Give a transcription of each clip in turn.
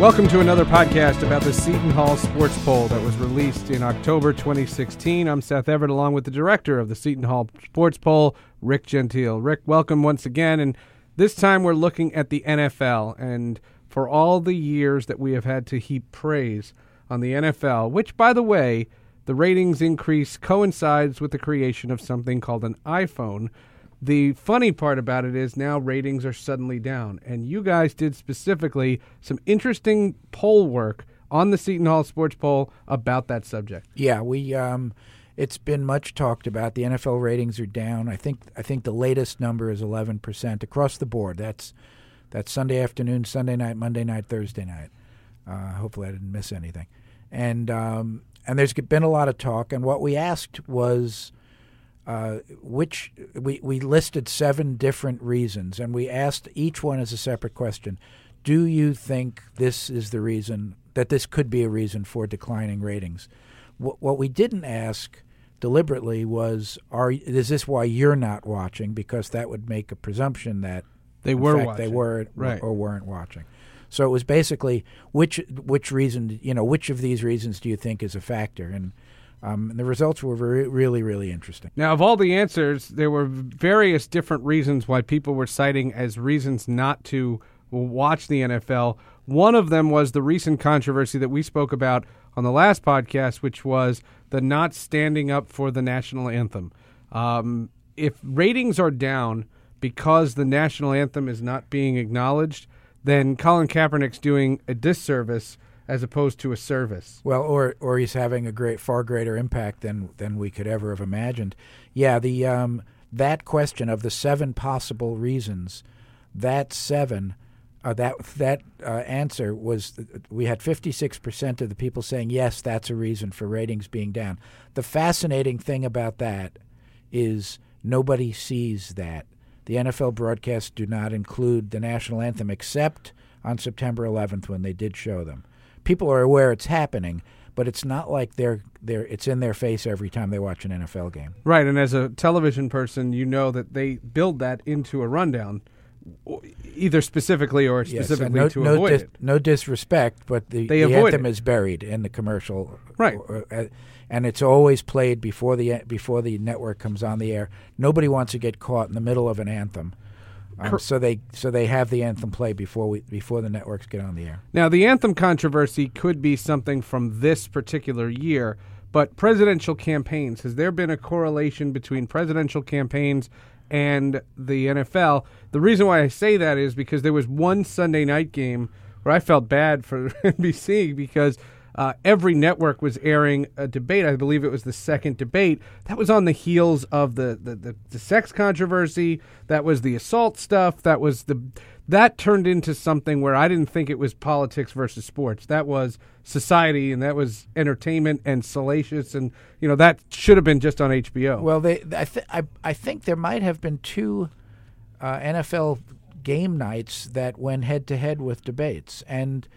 Welcome to another podcast about the Seton Hall Sports Poll that was released in October 2016. I'm Seth Everett, along with the director of the Seton Hall Sports Poll, Rick Gentile. Rick, welcome once again. And this time we're looking at the NFL. And for all the years that we have had to heap praise on the NFL, which, by the way, the ratings increase coincides with the creation of something called an iPhone. The funny part about it is now ratings are suddenly down. And you guys did specifically some interesting poll work on the Seton Hall Sports Poll about that subject. Yeah, we um, it's been much talked about. The NFL ratings are down. I think I think the latest number is 11% across the board. That's that's Sunday afternoon, Sunday night, Monday night, Thursday night. Uh, hopefully, I didn't miss anything. And um, and there's been a lot of talk. And what we asked was uh, which we, we listed seven different reasons, and we asked each one as a separate question. Do you think this is the reason that this could be a reason for declining ratings? What, what we didn't ask deliberately was, are is this why you're not watching? Because that would make a presumption that they were fact, watching. they were right. or weren't watching. So it was basically which which reason you know which of these reasons do you think is a factor and um, and the results were very, really, really interesting. Now, of all the answers, there were various different reasons why people were citing as reasons not to watch the NFL. One of them was the recent controversy that we spoke about on the last podcast, which was the not standing up for the national anthem. Um, if ratings are down because the national anthem is not being acknowledged, then Colin Kaepernick's doing a disservice as opposed to a service. Well, or or he's having a great, far greater impact than than we could ever have imagined. Yeah, the um, that question of the seven possible reasons, that seven, uh, that that uh, answer was we had fifty six percent of the people saying yes, that's a reason for ratings being down. The fascinating thing about that is nobody sees that. The NFL broadcasts do not include the national anthem except on September 11th when they did show them people are aware it's happening, but it's not like they're they're it's in their face every time they watch an NFL game. Right, and as a television person, you know that they build that into a rundown, either specifically or specifically yes, no, to no avoid dis, it. No disrespect, but the, they the anthem it. is buried in the commercial, right? Or, uh, and it's always played before the before the network comes on the air. Nobody wants to get caught in the middle of an anthem. Um, so they so they have the anthem play before we before the networks get on the air. Now the anthem controversy could be something from this particular year, but presidential campaigns has there been a correlation between presidential campaigns and the NFL? The reason why I say that is because there was one Sunday night game where I felt bad for NBC because uh, every network was airing a debate. I believe it was the second debate. That was on the heels of the, the, the, the sex controversy. That was the assault stuff. That was the that turned into something where I didn't think it was politics versus sports. That was society and that was entertainment and salacious and you know that should have been just on HBO. Well, they I th- I, I think there might have been two uh, NFL game nights that went head to head with debates and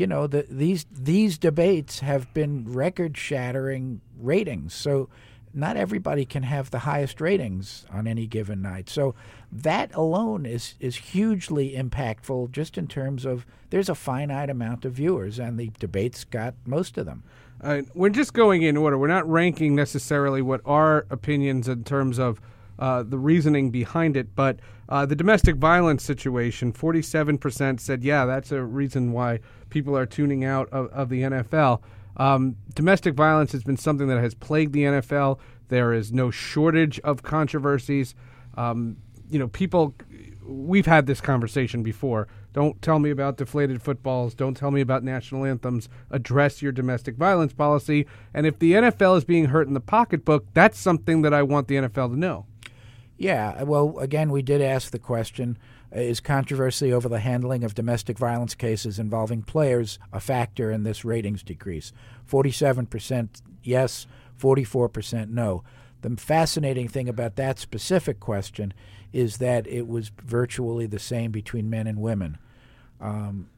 you know, the, these these debates have been record-shattering ratings. So not everybody can have the highest ratings on any given night. So that alone is is hugely impactful just in terms of there's a finite amount of viewers and the debates got most of them. Uh, we're just going in order. We're not ranking necessarily what our opinions in terms of uh, the reasoning behind it, but uh, the domestic violence situation, 47% said, yeah, that's a reason why people are tuning out of, of the NFL. Um, domestic violence has been something that has plagued the NFL. There is no shortage of controversies. Um, you know, people, we've had this conversation before. Don't tell me about deflated footballs. Don't tell me about national anthems. Address your domestic violence policy. And if the NFL is being hurt in the pocketbook, that's something that I want the NFL to know. Yeah, well, again, we did ask the question is controversy over the handling of domestic violence cases involving players a factor in this ratings decrease? 47% yes, 44% no. The fascinating thing about that specific question is that it was virtually the same between men and women. Um,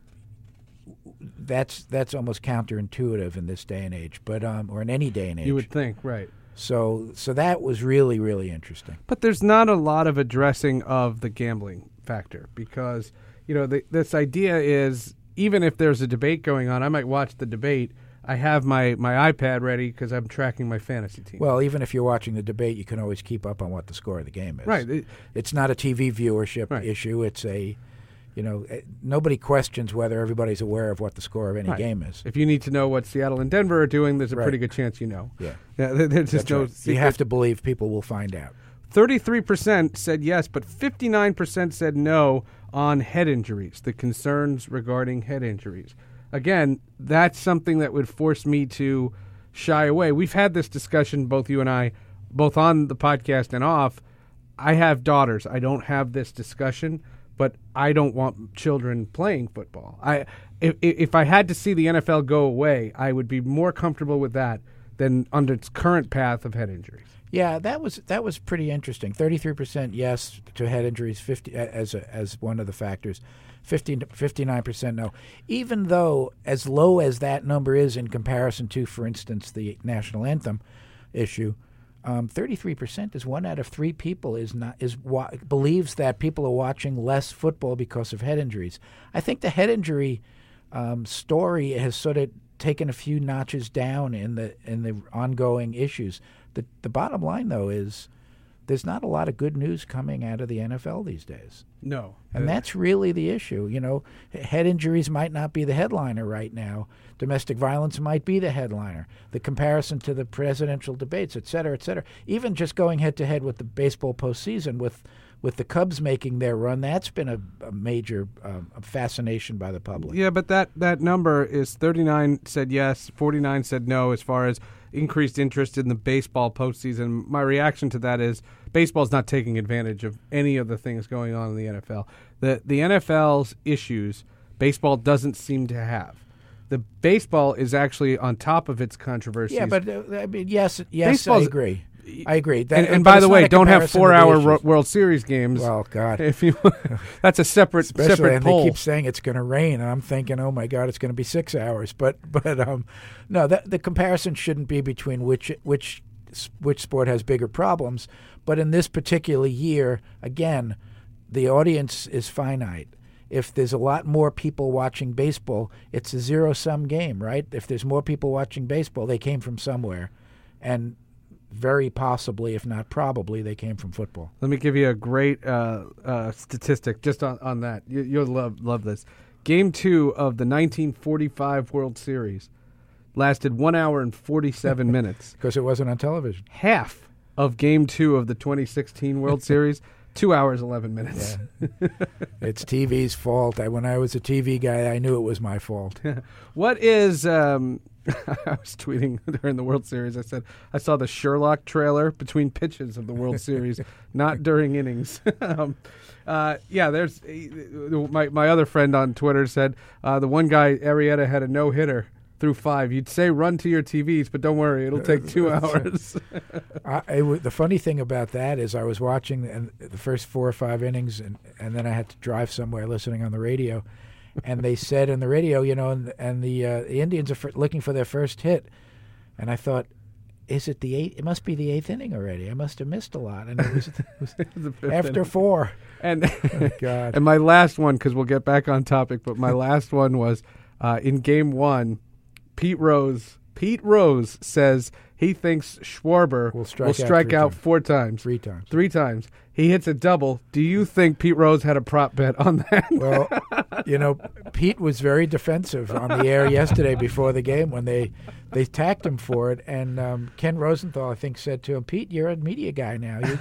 that's that's almost counterintuitive in this day and age, but um, or in any day and age. You would think, right? So so that was really really interesting. But there's not a lot of addressing of the gambling factor because you know the, this idea is even if there's a debate going on, I might watch the debate. I have my, my iPad ready because I'm tracking my fantasy team. Well, even if you're watching the debate, you can always keep up on what the score of the game is. right. It- It's not a TV viewership Right. issue. It's a, you know, eh, nobody questions whether everybody's aware of what the score of any Right. game is. If you need to know what Seattle and Denver are doing, there's a Right. pretty good chance you know. Yeah. Yeah, there's just That's no right. You have to believe people will find out. 33% said yes, but 59% said no on head injuries, the concerns regarding head injuries. Again, that's something that would force me to shy away. We've had this discussion, both you and I, both on the podcast and off. I have daughters. I don't have this discussion, but I don't want children playing football. I if, if I had to see the NFL go away, I would be more comfortable with that than under its current path of head injuries. Yeah, that was that was pretty interesting. Thirty-three percent yes to head injuries, fifty as a, as one of the factors. 59 percent no. Even though as low as that number is in comparison to, for instance, the national anthem issue, thirty-three percent is one out of three people is not is wa- believes that people are watching less football because of head injuries. I think the head injury um, story has sort of taken a few notches down in the in the ongoing issues. The the bottom line though is there's not a lot of good news coming out of the NFL these days. No. And that's really the issue. You know, head injuries might not be the headliner right now. Domestic violence might be the headliner. The comparison to the presidential debates, et cetera, et cetera. Even just going head to head with the baseball postseason, with with the Cubs making their run, that's been a, a major um, fascination by the public. Yeah, but that that number is 39 said yes, 49 said no as far as increased interest in the baseball postseason. My reaction to that is baseball's not taking advantage of any of the things going on in the NFL. The the NFL's issues baseball doesn't seem to have. The baseball is actually on top of its controversies. Yeah, but uh, I mean, yes, yes, I agree. I agree. That- and, and by the way, don't have comparison to the four-hour. Ro- World Series games. Well, God. if you that's a separate especially separate and poll. they keep saying it's going to rain and i'm thinking oh my god it's going to be six hours but but um no that the comparison shouldn't be between which which which sport has bigger problems but in this particular year again the audience is finite if there's a lot more people watching baseball it's a zero sum game right if there's more people watching baseball they came from somewhere and very possibly if not probably they came from football Let me give you a great uh, uh, statistic just on, on that. You, you'll love love this. Game two of the 1945 World Series lasted one hour and 47 minutes. because it wasn't on television Half of Game two of the 2016 World Series, two hours 11 minutes. It's TV's fault. I, when I was a TV guy, I knew it was my fault. What is? Um, I was tweeting during the World Series. I said I saw the Sherlock trailer between pitches of the World Series, not during innings. um, uh, yeah, there's my my other friend on Twitter said uh, the one guy Arrieta had a no hitter through five. You'd say run to your TVs, but don't worry, it'll take two hours. I, it the funny thing about that is I was watching the, the first four or five innings, and, and then I had to drive somewhere listening on the radio. And they said in the radio, you know, and, and the, uh, the Indians are f- looking for their first hit. And I thought, is it the eighth? It must be the eighth inning already. I must have missed a lot. And it was, it was The fifth after inning. four. and God. and my last one because we'll get back on topic, but my last one was uh, in Game One. Pete Rose. Pete Rose says he thinks Schwarber Will strike out strike three out four times. Three times. Three times. He hits a double. Do you think Pete Rose had a prop bet on that? Well, you know, Pete was very defensive on the air yesterday before the game when they they tacked him for it, and um, Ken Rosenthal, I think, said to him, "Pete, you're a media guy now. You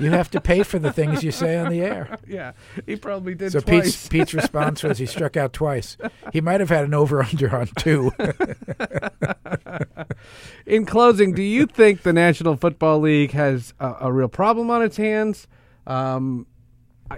you have to pay for the things you say on the air." yeah, he probably did So twice. Pete's Pete's response was he struck out twice. He might have had an over under on two. In closing, do you think the National Football League has a, a real problem on its hands? Um,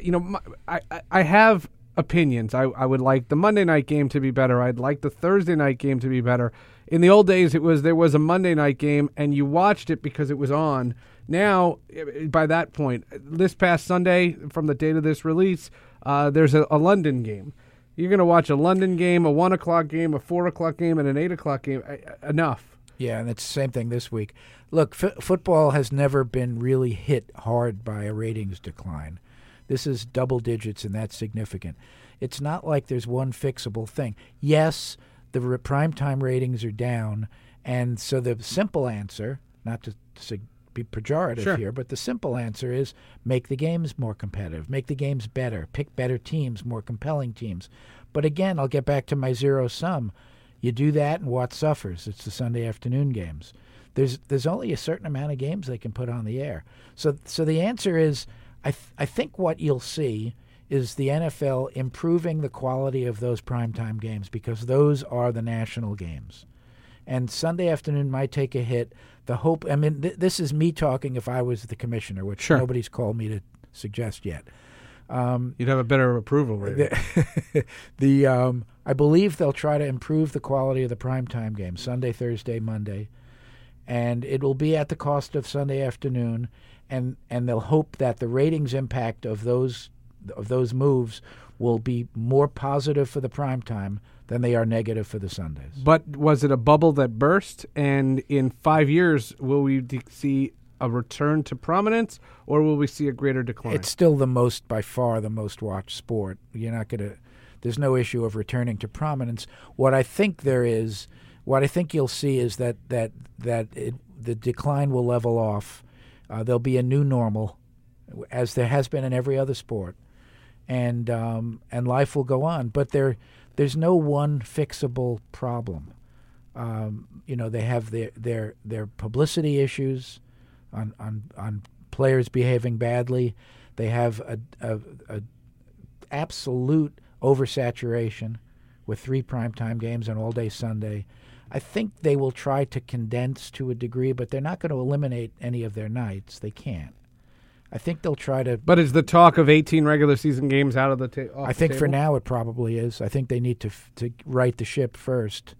you know, my, I, I- have opinions. I, I would like the Monday night game to be better. I'd like the Thursday night game to be better. In the old days, it was there was a Monday night game and you watched it because it was on. Now, eh, by that point, this past Sunday, from the date of this release, uh, there's a, a London game. You're going to watch a London game, a one o'clock game, a four o'clock game, and an eight o'clock game. Eh, eh, Enough. Yeah, and it's the same thing this week. Look, f- football has never been really hit hard by a ratings decline. This is double digits, and that's significant. It's not like there's one fixable thing. Yes, the re- primetime ratings are down, and so the simple answer, not to, to be pejorative Sure. here, but the simple answer is make the games more competitive, make the games better, pick better teams, more compelling teams. But again, I'll get back to my zero sum. You do that, and what suffers? It's the Sunday afternoon games. There's there's only a certain amount of games they can put on the air. So so the answer is, I th- I think what you'll see is the NFL improving the quality of those primetime games because those are the national games. And Sunday afternoon might take a hit. The hope, I mean, th- this is me talking if I was the commissioner, which Sure. nobody's called me to suggest yet. You'd have a better approval rating. The, the um, I believe they'll try to improve the quality of the primetime games Sunday, Thursday, Monday, and it will be at the cost of Sunday afternoon, and and they'll hope that the ratings impact of those of those moves will be more positive for the primetime than they are negative for the Sundays. But was it a bubble that burst? And in five years, will we de- see a return to prominence, or will we see a greater decline? It's still the most, by far, the most watched sport. You're not going to. There's no issue of returning to prominence. What I think there is, what I think you'll see is that that that it, the decline will level off. Uh, there'll be a new normal, as there has been in every other sport, and um, and life will go on. But there, there's no one fixable problem. Um, you know, they have their their their publicity issues on on on players behaving badly. They have a, a, a absolute oversaturation with three primetime games on all day Sunday. I think they will try to condense to a degree, but they're not going to eliminate any of their nights. They can't. I think they'll try to. but is the talk of 18 regular season games out of the ta- I think for now it probably is. I think they need to f- to right the ship first.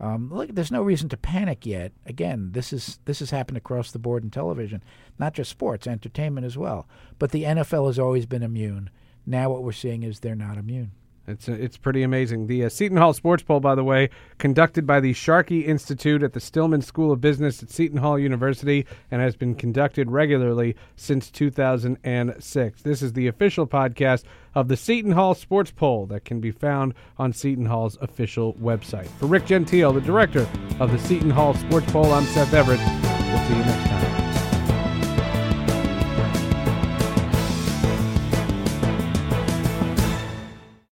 Um, look, there's no reason to panic yet. Again, this is this has happened across the board in television, not just sports, entertainment as well. But the NFL has always been immune. Now what we're seeing is they're not immune. It's uh, it's pretty amazing. The uh, Seton Hall Sports Poll, by the way, conducted by the Sharkey Institute at the Stillman School of Business at Seton Hall University, and has been conducted regularly since 2006. This is the official podcast of the Seton Hall Sports Poll that can be found on Seton Hall's official website. For Rick Gentile, the director of the Seton Hall Sports Poll, I'm Seth Everett. We'll see you next time.